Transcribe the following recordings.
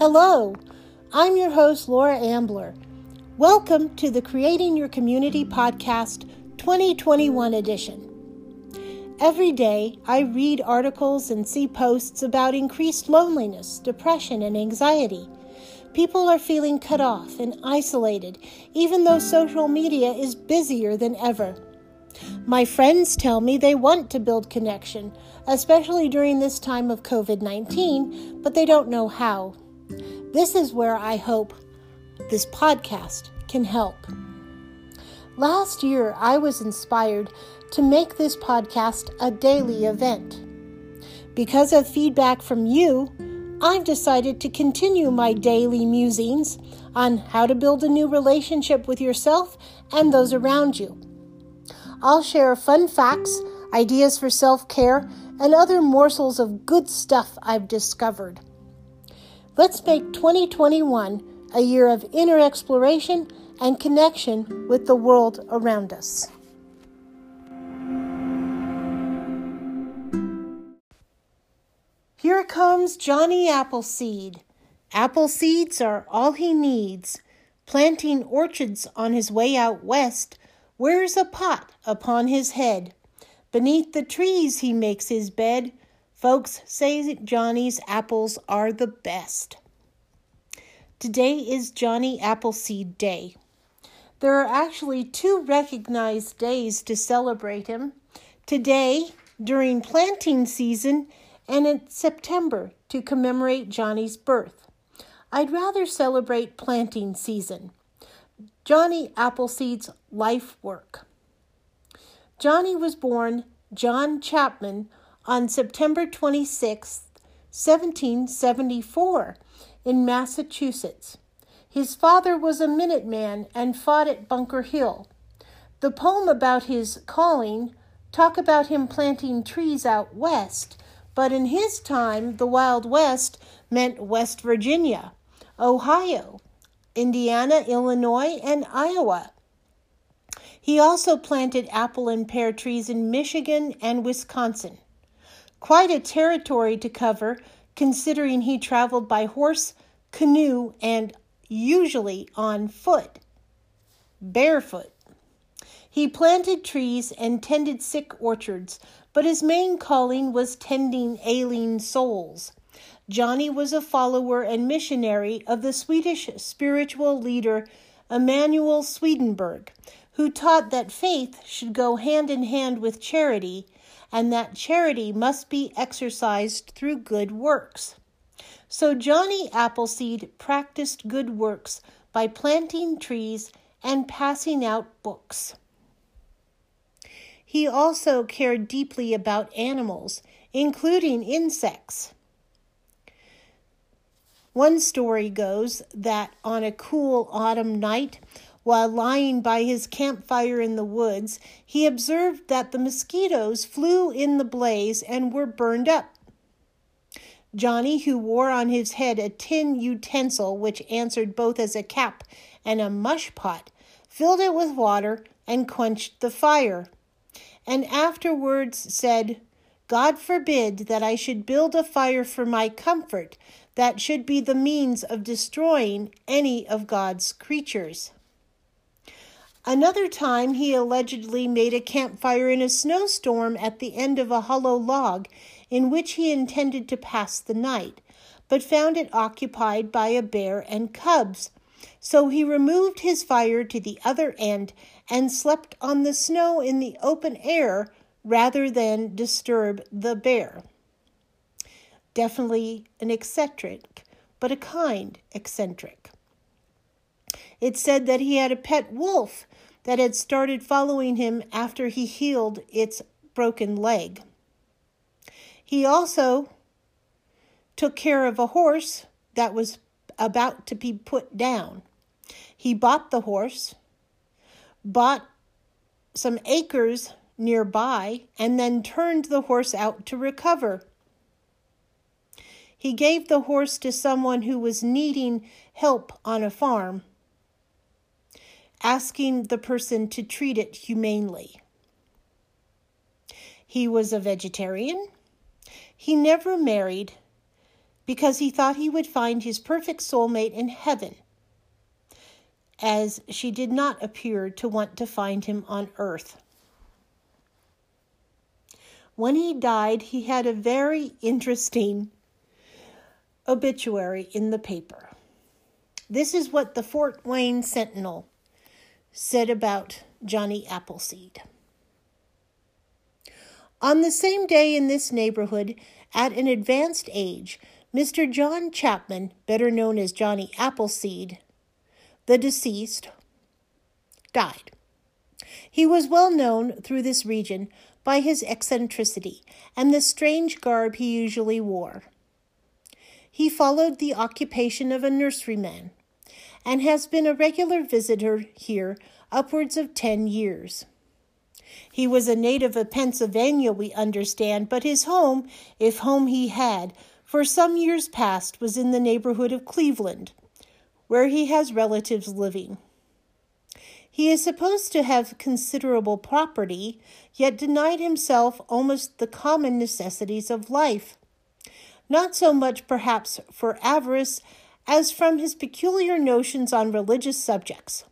Hello, I'm your host, Laura Ambler. Welcome to the Creating Your Community Podcast 2021 edition. Every day, I read articles and see posts about increased loneliness, depression, and anxiety. People are feeling cut off and isolated, even though social media is busier than ever. My friends tell me they want to build connection, especially during this time of COVID 19, but they don't know how. This is where I hope this podcast can help. Last year, I was inspired to make this podcast a daily event. Because of feedback from you, I've decided to continue my daily musings on how to build a new relationship with yourself and those around you. I'll share fun facts, ideas for self care, and other morsels of good stuff I've discovered. Let's make 2021 a year of inner exploration and connection with the world around us. Here comes Johnny Appleseed. Apple seeds are all he needs. Planting orchards on his way out west wears a pot upon his head. Beneath the trees he makes his bed. Folks say Johnny's apples are the best. Today is Johnny Appleseed Day. There are actually two recognized days to celebrate him. Today, during planting season, and in September to commemorate Johnny's birth. I'd rather celebrate planting season. Johnny Appleseed's life work. Johnny was born John Chapman on September 26, 1774, in Massachusetts. His father was a Minuteman and fought at Bunker Hill. The poem about his calling talk about him planting trees out west, but in his time the Wild West meant West Virginia, Ohio, Indiana, Illinois, and Iowa. He also planted apple and pear trees in Michigan and Wisconsin. Quite a territory to cover, considering he traveled by horse, canoe, and usually on foot, barefoot. He planted trees and tended sick orchards, but his main calling was tending ailing souls. Johnny was a follower and missionary of the Swedish spiritual leader Emanuel Swedenborg, who taught that faith should go hand in hand with charity and that charity must be exercised through good works. So Johnny Appleseed practiced good works by planting trees and passing out books. He also cared deeply about animals, including insects. One story goes that on a cool autumn night, while lying by his campfire in the woods, he observed that the mosquitoes flew in the blaze and were burned up. Johnny, who wore on his head a tin utensil which answered both as a cap and a mush pot, filled it with water and quenched the fire, and afterwards said, God forbid that I should build a fire for my comfort that should be the means of destroying any of God's creatures. Another time, he allegedly made a campfire in a snowstorm at the end of a hollow log in which he intended to pass the night, but found it occupied by a bear and cubs. So he removed his fire to the other end and slept on the snow in the open air rather than disturb the bear definitely an eccentric, but a kind eccentric. It said that he had a pet wolf that had started following him after he healed its broken leg. He also took care of a horse that was about to be put down. He bought the horse, bought some acres nearby, and then turned the horse out to recover he gave the horse to someone who was needing help on a farm, asking the person to treat it humanely. He was a vegetarian. He never married because he thought he would find his perfect soulmate in heaven, as she did not appear to want to find him on earth. When he died, he had a very interesting obituary in the paper. This is what the Fort Wayne Sentinel said about Johnny Appleseed. On the same day in this neighborhood, at an advanced age, Mr. John Chapman, better known as Johnny Appleseed, the deceased, died. He was well known through this region by his eccentricity and the strange garb he usually wore. He followed the occupation of a nurseryman and has been a regular visitor here upwards of ten years. He was a native of Pennsylvania, we understand, but his home, if home he had, for some years past was in the neighborhood of Cleveland, where he has relatives living. He is supposed to have considerable property, yet denied himself almost the common necessities of life. Not so much, perhaps, for avarice as from his peculiar notions on religious subjects.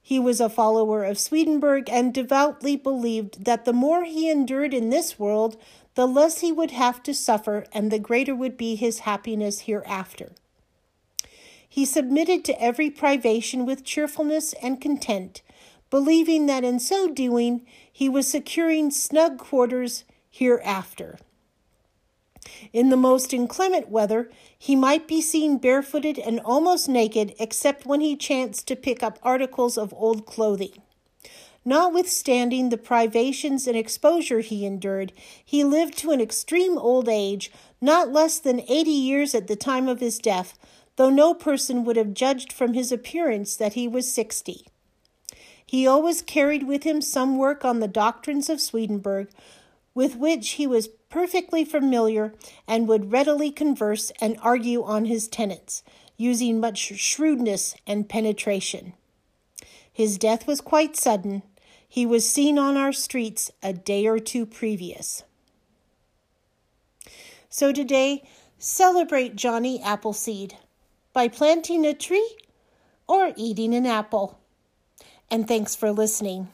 He was a follower of Swedenborg and devoutly believed that the more he endured in this world, the less he would have to suffer and the greater would be his happiness hereafter. He submitted to every privation with cheerfulness and content, believing that in so doing he was securing snug quarters hereafter. In the most inclement weather, he might be seen barefooted and almost naked, except when he chanced to pick up articles of old clothing. Notwithstanding the privations and exposure he endured, he lived to an extreme old age, not less than eighty years at the time of his death, though no person would have judged from his appearance that he was sixty. He always carried with him some work on the doctrines of Swedenborg, with which he was perfectly familiar and would readily converse and argue on his tenets, using much shrewdness and penetration. His death was quite sudden. He was seen on our streets a day or two previous. So today, celebrate Johnny Appleseed by planting a tree or eating an apple. And thanks for listening.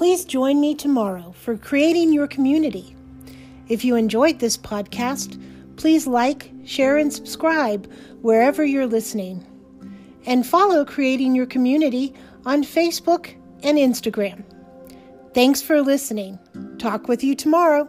Please join me tomorrow for creating your community. If you enjoyed this podcast, please like, share, and subscribe wherever you're listening. And follow Creating Your Community on Facebook and Instagram. Thanks for listening. Talk with you tomorrow.